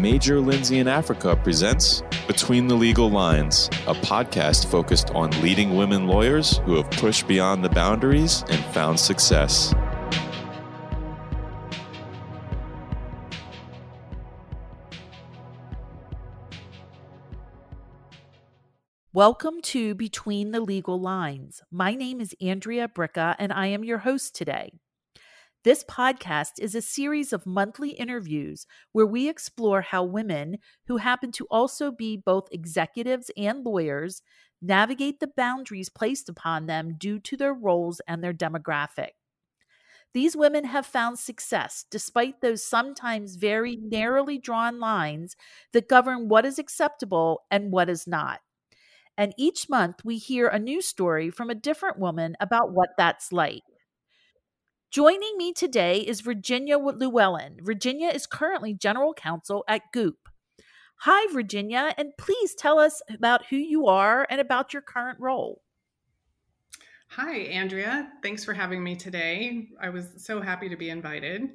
Major Lindsey in Africa presents Between the Legal Lines, a podcast focused on leading women lawyers who have pushed beyond the boundaries and found success. Welcome to Between the Legal Lines. My name is Andrea Bricka, and I am your host today. This podcast is a series of monthly interviews where we explore how women who happen to also be both executives and lawyers navigate the boundaries placed upon them due to their roles and their demographic. These women have found success despite those sometimes very mm. narrowly drawn lines that govern what is acceptable and what is not. And each month we hear a new story from a different woman about what that's like. Joining me today is Virginia Llewellyn. Virginia is currently general counsel at Goop. Hi, Virginia, and please tell us about who you are and about your current role. Hi, Andrea. Thanks for having me today. I was so happy to be invited.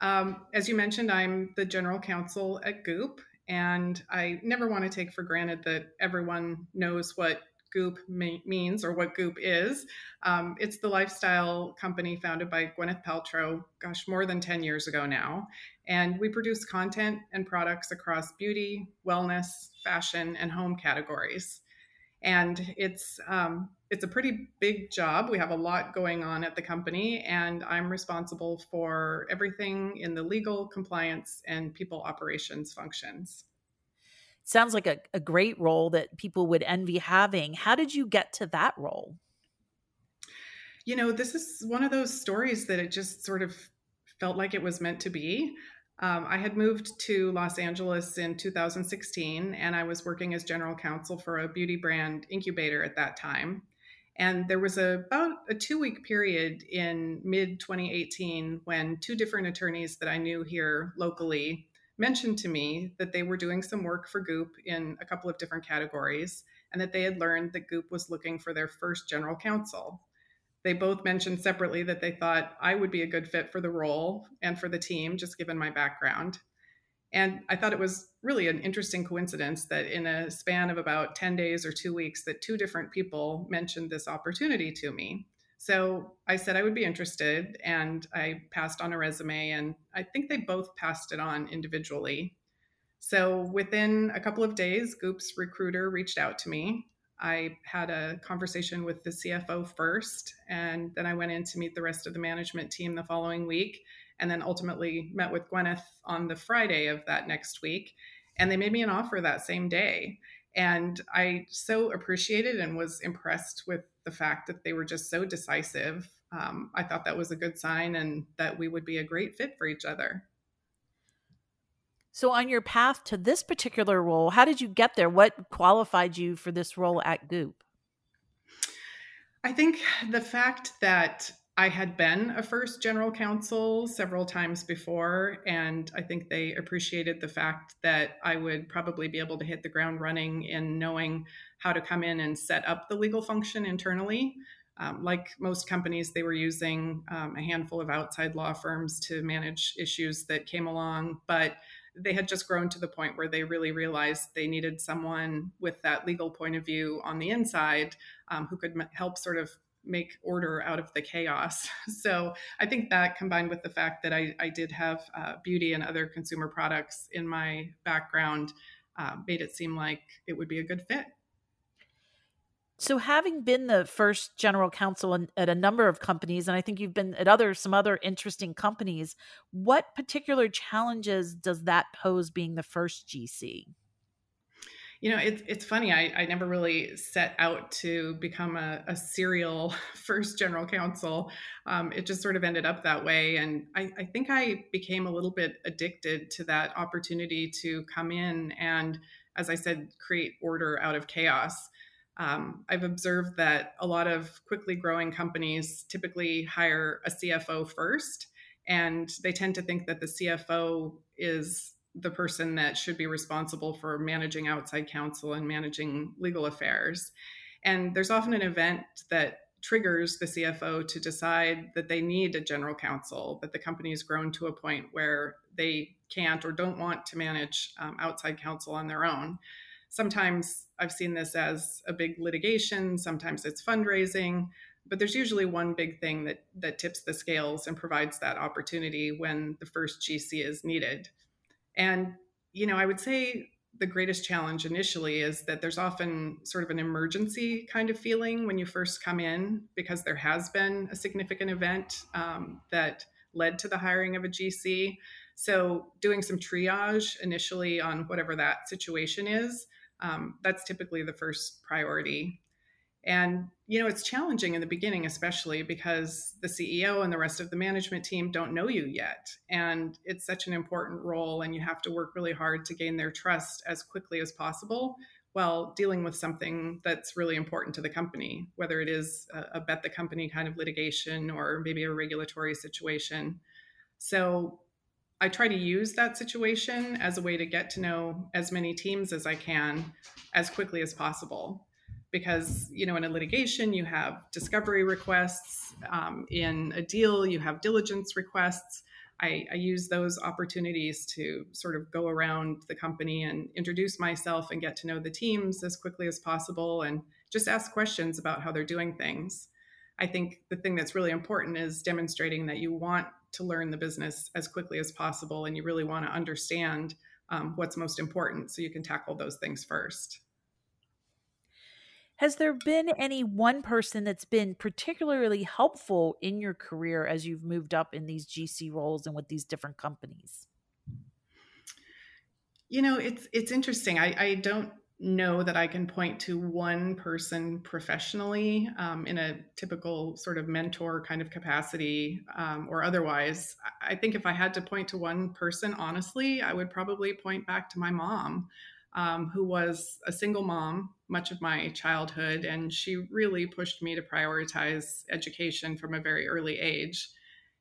Um, as you mentioned, I'm the general counsel at Goop, and I never want to take for granted that everyone knows what Goop means or what Goop is. Um, it's the lifestyle company founded by Gwyneth Paltrow, gosh, more than 10 years ago now. And we produce content and products across beauty, wellness, fashion, and home categories. And it's um, it's a pretty big job. We have a lot going on at the company, and I'm responsible for everything in the legal, compliance, and people operations functions sounds like a, a great role that people would envy having. How did you get to that role? You know, this is one of those stories that it just sort of felt like it was meant to be. Um, I had moved to Los Angeles in 2016, and I was working as general counsel for a beauty brand incubator at that time. And there was a, about a two week period in mid 2018 when two different attorneys that I knew here locally mentioned to me that they were doing some work for Goop in a couple of different categories and that they had learned that Goop was looking for their first general counsel. They both mentioned separately that they thought I would be a good fit for the role and for the team, just given my background. And I thought it was really an interesting coincidence that in a span of about 10 days or two weeks, that two different people mentioned this opportunity to me. So I said I would be interested and I passed on a resume and I think they both passed it on individually. So within a couple of days, Goop's recruiter reached out to me. I had a conversation with the CFO first, and then I went in to meet the rest of the management team the following week, and then ultimately met with Gwyneth on the Friday of that next week. And they made me an offer that same day. And I so appreciated and was impressed with the fact that they were just so decisive. Um, I thought that was a good sign and that we would be a great fit for each other. So, on your path to this particular role, how did you get there? What qualified you for this role at Goop? I think the fact that I had been a first general counsel several times before, and I think they appreciated the fact that I would probably be able to hit the ground running in knowing how to come in and set up the legal function internally. Um, like most companies, they were using um, a handful of outside law firms to manage issues that came along, but they had just grown to the point where they really realized they needed someone with that legal point of view on the inside um, who could m- help sort of make order out of the chaos. So I think that combined with the fact that I, I did have uh, beauty and other consumer products in my background uh, made it seem like it would be a good fit. So, having been the first general counsel in, at a number of companies, and I think you've been at other some other interesting companies, what particular challenges does that pose being the first GC? You know, it's it's funny. I, I never really set out to become a, a serial first general counsel. Um, it just sort of ended up that way. And I, I think I became a little bit addicted to that opportunity to come in and, as I said, create order out of chaos. Um, I've observed that a lot of quickly growing companies typically hire a CFO first, and they tend to think that the CFO is the person that should be responsible for managing outside counsel and managing legal affairs. And there's often an event that triggers the CFO to decide that they need a general counsel, that the company has grown to a point where they can't or don't want to manage um, outside counsel on their own. Sometimes I've seen this as a big litigation, sometimes it's fundraising, but there's usually one big thing that that tips the scales and provides that opportunity when the first GC is needed. And you know, I would say the greatest challenge initially is that there's often sort of an emergency kind of feeling when you first come in because there has been a significant event um, that led to the hiring of a GC. So, doing some triage initially on whatever that situation is, um, that's typically the first priority. And, you know, it's challenging in the beginning, especially because the CEO and the rest of the management team don't know you yet. And it's such an important role, and you have to work really hard to gain their trust as quickly as possible while dealing with something that's really important to the company, whether it is a, a bet the company kind of litigation or maybe a regulatory situation. So, I try to use that situation as a way to get to know as many teams as I can as quickly as possible. Because you know in a litigation you have discovery requests um, in a deal you have diligence requests. I, I, use those opportunities to sort of go around the company and introduce myself and get to know the teams as quickly as possible and just ask questions about how they're doing things. I think the thing that's really important is demonstrating that you want to learn the business as quickly as possible and you really want to understand um, what's most important so you can tackle those things first has there been any one person that's been particularly helpful in your career as you've moved up in these GC roles and with these different companies? You know, it's it's interesting. I, I don't know that I can point to one person professionally um, in a typical sort of mentor kind of capacity um, or otherwise. I think if I had to point to one person, honestly, I would probably point back to my mom um, who was a single mom much of my childhood, and she really pushed me to prioritize education from a very early age.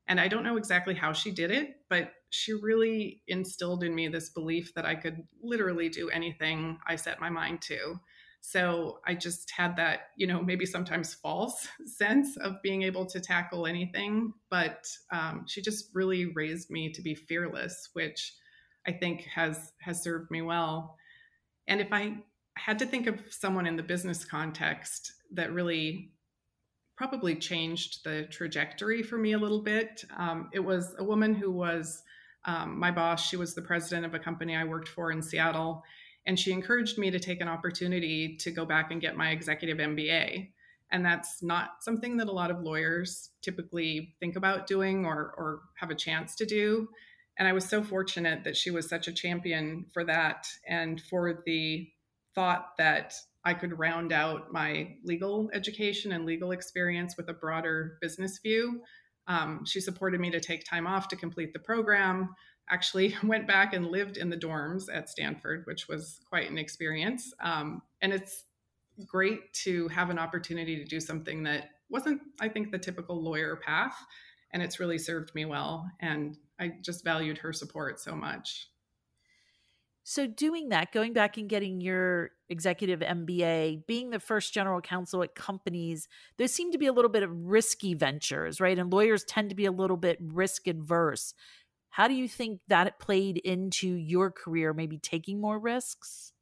And I don't know exactly how she did it, but she really instilled in me this belief that I could literally do anything I set my mind to. So I just had that, you know, maybe sometimes false sense of being able to tackle anything. But um, she just really raised me to be fearless, which I think has has served me well. And if I had to think of someone in the business context that really probably changed the trajectory for me a little bit, um, it was a woman who was um, my boss. She was the president of a company I worked for in Seattle. And she encouraged me to take an opportunity to go back and get my executive MBA. And that's not something that a lot of lawyers typically think about doing or, or have a chance to do. And I was so fortunate that she was such a champion for that and for the thought that I could round out my legal education and legal experience with a broader business view. Um, she supported me to take time off to complete the program. Actually, went back and lived in the dorms at Stanford, which was quite an experience. Um, and it's great to have an opportunity to do something that wasn't, I think, the typical lawyer path. And it's really served me well. And I just valued her support so much. So, doing that, going back and getting your executive MBA, being the first general counsel at companies, those seem to be a little bit of risky ventures, right? And lawyers tend to be a little bit risk adverse. How do you think that played into your career, maybe taking more risks?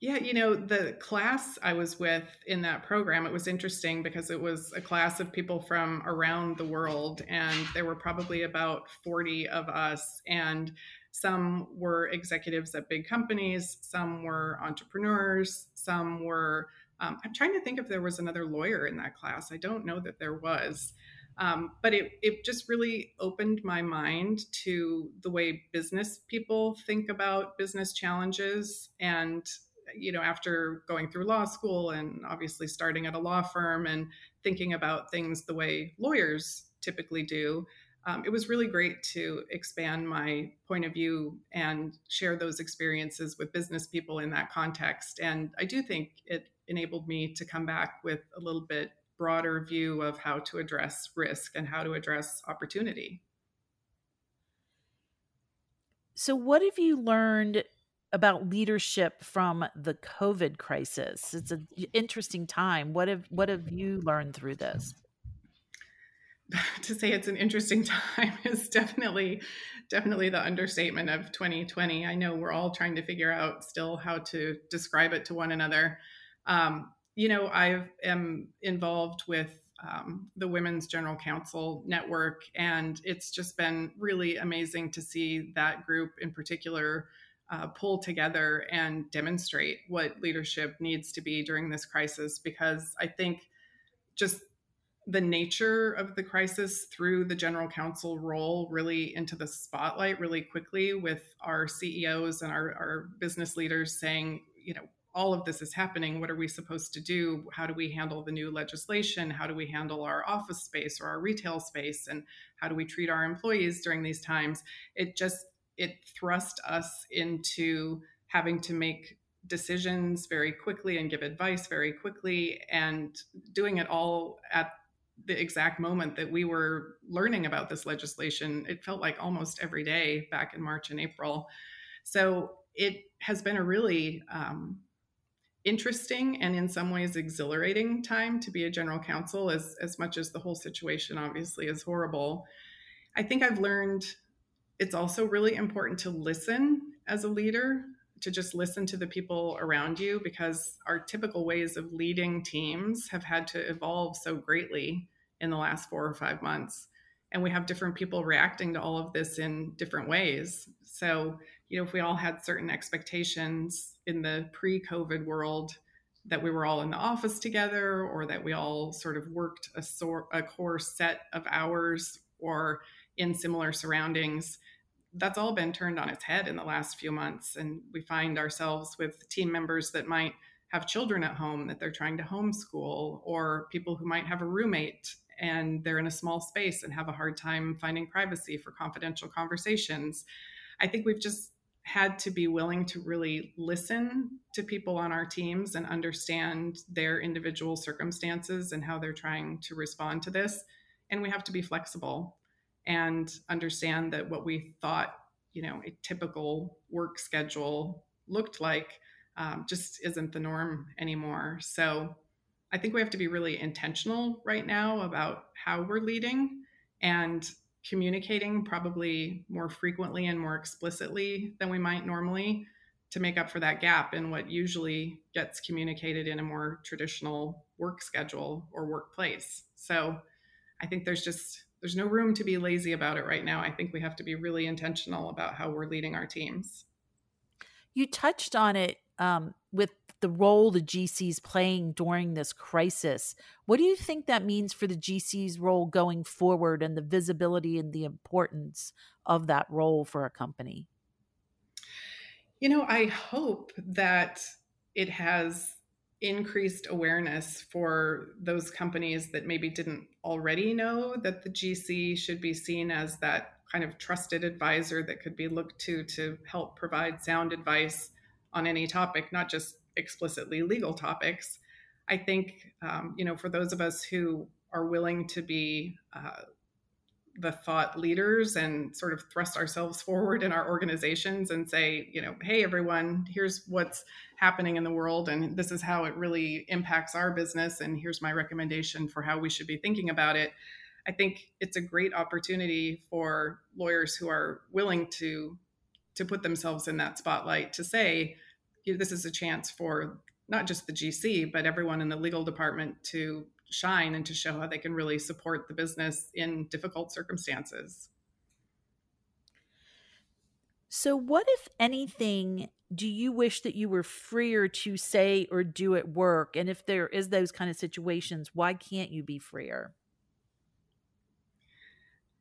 Yeah, you know, the class I was with in that program, it was interesting because it was a class of people from around the world, and there were probably about 40 of us. And some were executives at big companies, some were entrepreneurs, some were, um, I'm trying to think if there was another lawyer in that class. I don't know that there was. Um, but it, it just really opened my mind to the way business people think about business challenges and you know, after going through law school and obviously starting at a law firm and thinking about things the way lawyers typically do, um, it was really great to expand my point of view and share those experiences with business people in that context. And I do think it enabled me to come back with a little bit broader view of how to address risk and how to address opportunity. So, what have you learned about leadership from the COVID crisis. It's an interesting time. What have what have you learned through this? to say it's an interesting time is definitely definitely the understatement of 2020 i know we're all trying to figure out still how to describe it to one another um, you know i am involved with um, the women's general counsel network and it's just been really amazing to see that group in particular uh, pull together and demonstrate what leadership needs to be during this crisis because i think just the nature of the crisis threw the general counsel role really into the spotlight really quickly with our CEOs and our, our business leaders saying, you know, all of this is happening. What are we supposed to do? How do we handle the new legislation? How do we handle our office space or our retail space? And how do we treat our employees during these times? It just it thrust us into having to make decisions very quickly and give advice very quickly and doing it all at the exact moment that we were learning about this legislation. It felt like almost every day back in March and April. So it has been a really um, interesting and in some ways exhilarating time to be a general counsel, as, as much as the whole situation obviously is horrible. I think I've learned it's also really important to listen as a leader to just listen to the people around you because our typical ways of leading teams have had to evolve so greatly in the last four or five months. And we have different people reacting to all of this in different ways. So, you know, if we all had certain expectations in the pre COVID world that we were all in the office together or that we all sort of worked a, sort, a core set of hours or in similar surroundings, that's all been turned on its head in the last few months. And we find ourselves with team members that might have children at home that they're trying to homeschool, or people who might have a roommate and they're in a small space and have a hard time finding privacy for confidential conversations. I think we've just had to be willing to really listen to people on our teams and understand their individual circumstances and how they're trying to respond to this. And we have to be flexible and understand that what we thought, you know, a typical work schedule looked like um, just isn't the norm anymore. So I think we have to be really intentional right now about how we're leading and communicating probably more frequently and more explicitly than we might normally to make up for that gap in what usually gets communicated in a more traditional work schedule or workplace. So I think there's just there's no room to be lazy about it right now. I think we have to be really intentional about how we're leading our teams. You touched on it um, with the role the GC is playing during this crisis. What do you think that means for the GC's role going forward and the visibility and the importance of that role for a company? You know, I hope that it has increased awareness for those companies that maybe didn't already know that the GC should be seen as that kind of trusted advisor that could be looked to to help provide sound advice on any topic, not just explicitly legal topics. I think, um, you know, for those of us who are willing to be uh, the thought leaders and sort of thrust ourselves forward in our organizations and say, you know, hey, everyone, here's what's happening in the world, and this is how it really impacts our business, and here's my recommendation for how we should be thinking about it. I think it's a great opportunity for lawyers who are willing to to put themselves in that spotlight to say, you know, this is a chance for not just the GC, but everyone in the legal department to shine and to show how they can really support the business in difficult circumstances. So, what, if anything, do you wish that you were freer to say or do at work? And if there is those kind of situations, why can't you be freer?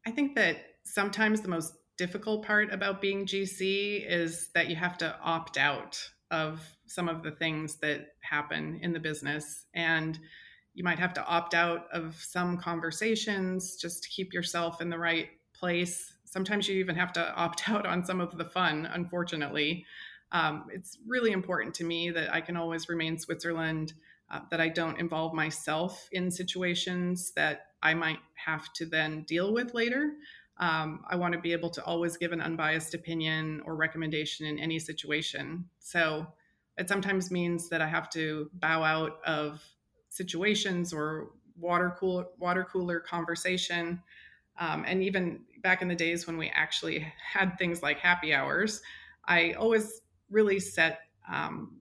I think that sometimes the most difficult part about being GC is that you have to opt out of some of the things that happen in the business. And you might have to opt out of some conversations just to keep yourself in the right place. Sometimes you even have to opt out on some of the fun, unfortunately. Um, it's really important to me that I can always remain Switzerland, uh, that I don't involve myself in situations that I might have to then deal with later. Um, I want to be able to always give an unbiased opinion or recommendation in any situation. So it sometimes means that I have to bow out of situations or water cooler water cooler conversation. Um, and even back in the days when we actually had things like happy hours, I always really set um,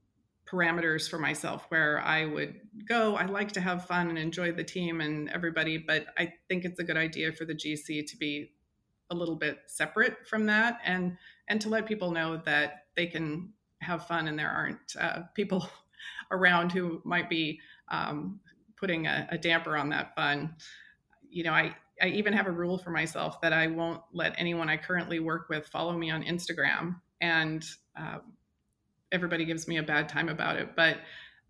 parameters for myself where I would go. I like to have fun and enjoy the team and everybody, but I think it's a good idea for the GC to be a little bit separate from that and and to let people know that they can have fun and there aren't uh, people around who might be um, putting a, a damper on that fun. You know, I I even have a rule for myself that I won't let anyone I currently work with follow me on Instagram. And um, everybody gives me a bad time about it. But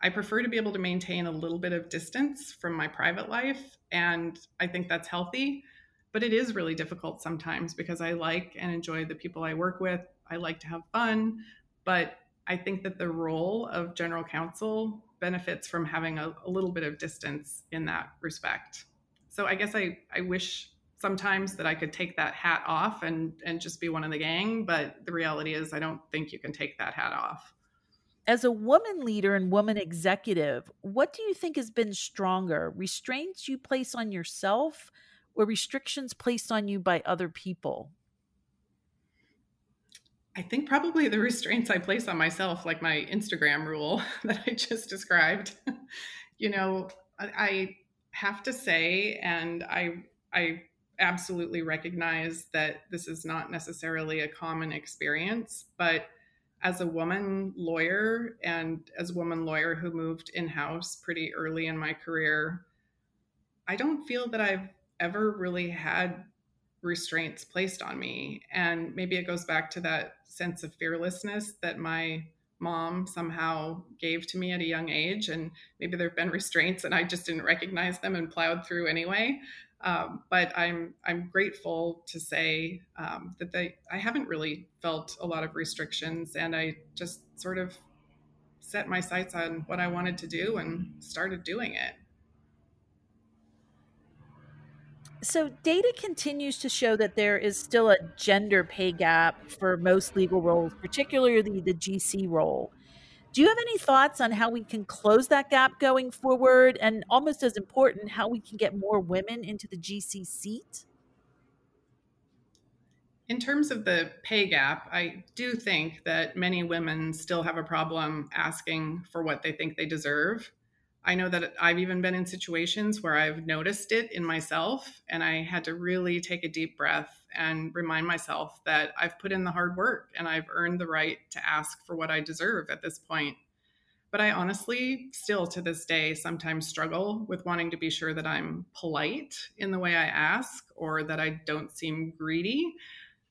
I prefer to be able to maintain a little bit of distance from my private life. And I think that's healthy. But it is really difficult sometimes because I like and enjoy the people I work with. I like to have fun. But I think that the role of general counsel benefits from having a, a little bit of distance in that respect. So I guess I, I wish sometimes that I could take that hat off and and just be one of the gang, but the reality is I don't think you can take that hat off. As a woman leader and woman executive, what do you think has been stronger? Restraints you place on yourself or restrictions placed on you by other people? I think probably the restraints I place on myself, like my Instagram rule that I just described. you know, I, have to say, and I I absolutely recognize that this is not necessarily a common experience, but as a woman lawyer and as a woman lawyer who moved in house pretty early in my career, I don't feel that I've ever really had restraints placed on me. And maybe it goes back to that sense of fearlessness that my mom somehow gave to me at a young age and maybe there have been restraints and i just didn't recognize them and plowed through anyway. Um, but i'm i'm grateful to say um, that they i haven't really felt a lot of restrictions and i just sort of set my sights on what i wanted to do and started doing it so data continues to show that there is still a gender pay gap for most legal roles, particularly the GC role. Do you have any thoughts on how we can close that gap going forward? And almost as important, how we can get more women into the GC seat? In terms of the pay gap, I do think that many women still have a problem asking for what they think they deserve. I know that I've even been in situations where I've noticed it in myself and I had to really take a deep breath and remind myself that I've put in the hard work and I've earned the right to ask for what I deserve at this point. But I honestly still to this day sometimes struggle with wanting to be sure that I'm polite in the way I ask or that I don't seem greedy.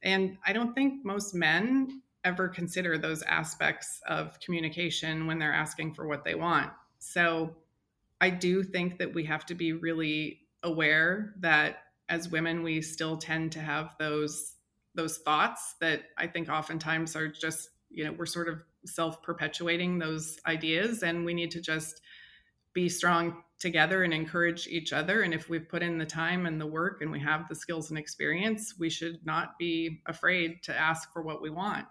And I don't think most men ever consider those aspects of communication when they're asking for what they want. So I do think that we have to be really aware that as women we still tend to have those those thoughts that I think oftentimes are just you know we're sort of self-perpetuating those ideas and we need to just be strong together and encourage each other. And if we've put in the time and the work and we have the skills and experience we should not be afraid to ask for what we want.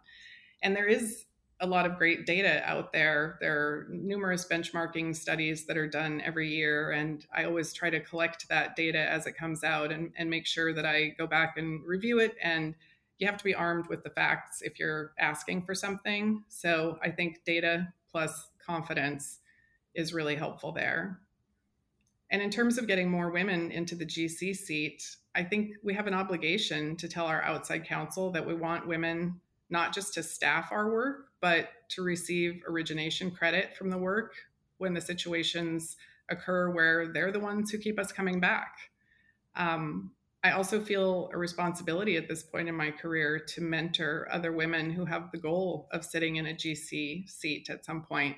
And there is a lot of great data out there. There are numerous benchmarking studies that are done every year, and I always try to collect that data as it comes out and, and make sure that I go back and review it. And you have to be armed with the facts if you're asking for something. So I think data plus confidence is really helpful there. And in terms of getting more women into the GC seat, I think we have an obligation to tell our outside counsel that we want women not just to staff our work, but to receive origination credit from the work when the situations occur where they're the ones who keep us coming back. Um, I also feel a responsibility at this point in my career to mentor other women who have the goal of sitting in a GC seat at some point.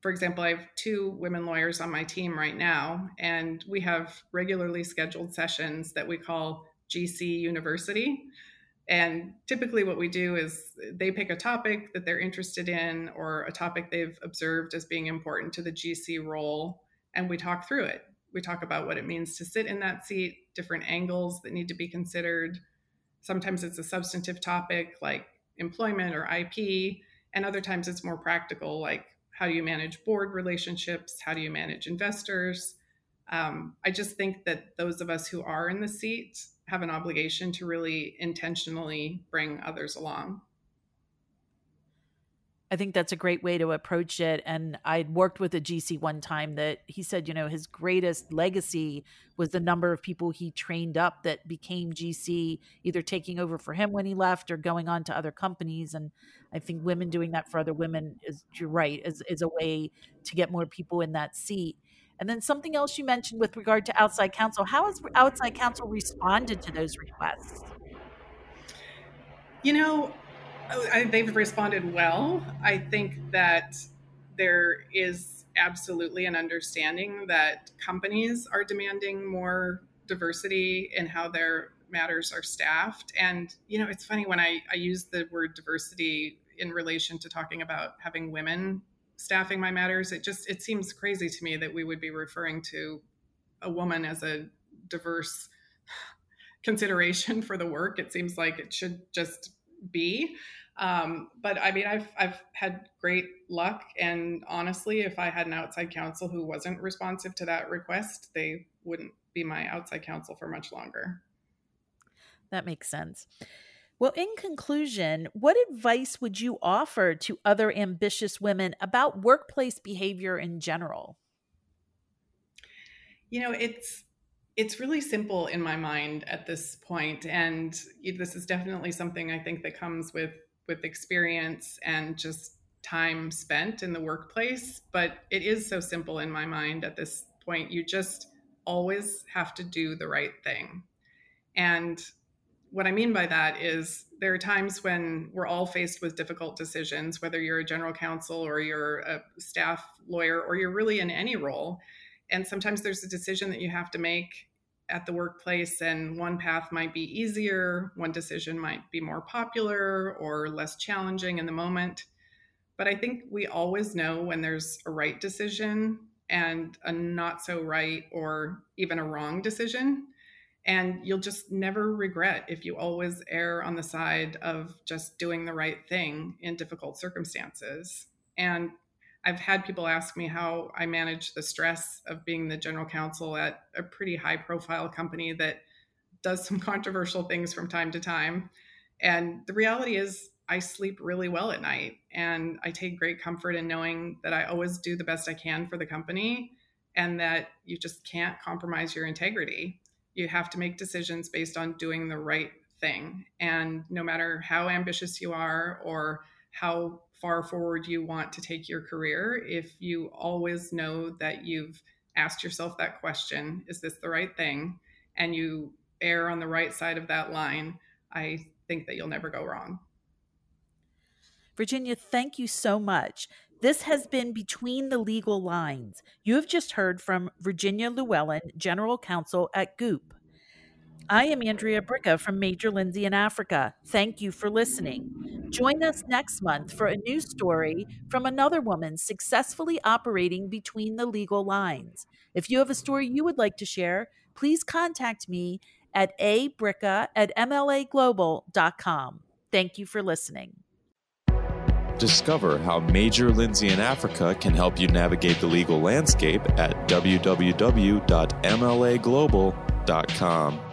For example, I have two women lawyers on my team right now, and we have regularly scheduled sessions that we call GC University and typically, what we do is they pick a topic that they're interested in or a topic they've observed as being important to the GC role, and we talk through it. We talk about what it means to sit in that seat, different angles that need to be considered. Sometimes it's a substantive topic like employment or IP, and other times it's more practical, like how do you manage board relationships? How do you manage investors? Um, I just think that those of us who are in the seat have an obligation to really intentionally bring others along. I think that's a great way to approach it. And I worked with a GC one time that he said, you know, his greatest legacy was the number of people he trained up that became GC, either taking over for him when he left or going on to other companies. And I think women doing that for other women is, you're right, is, is a way to get more people in that seat. And then something else you mentioned with regard to outside counsel. How has outside counsel responded to those requests? You know, oh, I, they've responded well. I think that there is absolutely an understanding that companies are demanding more diversity in how their matters are staffed. And, you know, it's funny when I, I use the word diversity in relation to talking about having women staffing my matters, it just it seems crazy to me that we would be referring to a woman as a diverse consideration for the work. It seems like it should just be. Um, but I mean, I've I've had great luck, and honestly, if I had an outside counsel who wasn't responsive to that request, they wouldn't be my outside counsel for much longer. That makes sense. Well, in conclusion, what advice would you offer to other ambitious women about workplace behavior in general? You know, it's it's really simple in my mind at this point and this is definitely something I think that comes with with experience and just time spent in the workplace, but it is so simple in my mind at this point. You just always have to do the right thing. And what I mean by that is there are times when we're all faced with difficult decisions, whether you're a general counsel or you're a staff lawyer or you're really in any role. And sometimes there's a decision that you have to make at the workplace, and one path might be easier, one decision might be more popular or less challenging in the moment. But I think we always know when there's a right decision and a not so right or even a wrong decision. And you'll just never regret if you always err on the side of just doing the right thing in difficult circumstances. And I've had people ask me how I manage the stress of being the general counsel at a pretty high profile company that does some controversial things from time to time. And the reality is, I sleep really well at night and I take great comfort in knowing that I always do the best I can for the company and that you just can't compromise your integrity. You have to make decisions based on doing the right thing. And no matter how ambitious you are or how far forward you want to take your career if you always know that you've asked yourself that question is this the right thing? And you err on the right side of that line i think that you'll never go wrong. Virginia thank you so much this has been Between the Legal Lines. You have just heard from Virginia Llewellyn, General Counsel at Goop. I am Andrea Bricca from Major Lindsey in Africa. Thank you for listening. Join us next month for a new story from another woman successfully operating between the legal lines. If you have a story you would like to share, please contact me at abricka at mlaglobal.com. Thank you for listening. Discover how Major Lindsey in Africa can help you navigate the legal landscape at www.mlaglobal.com.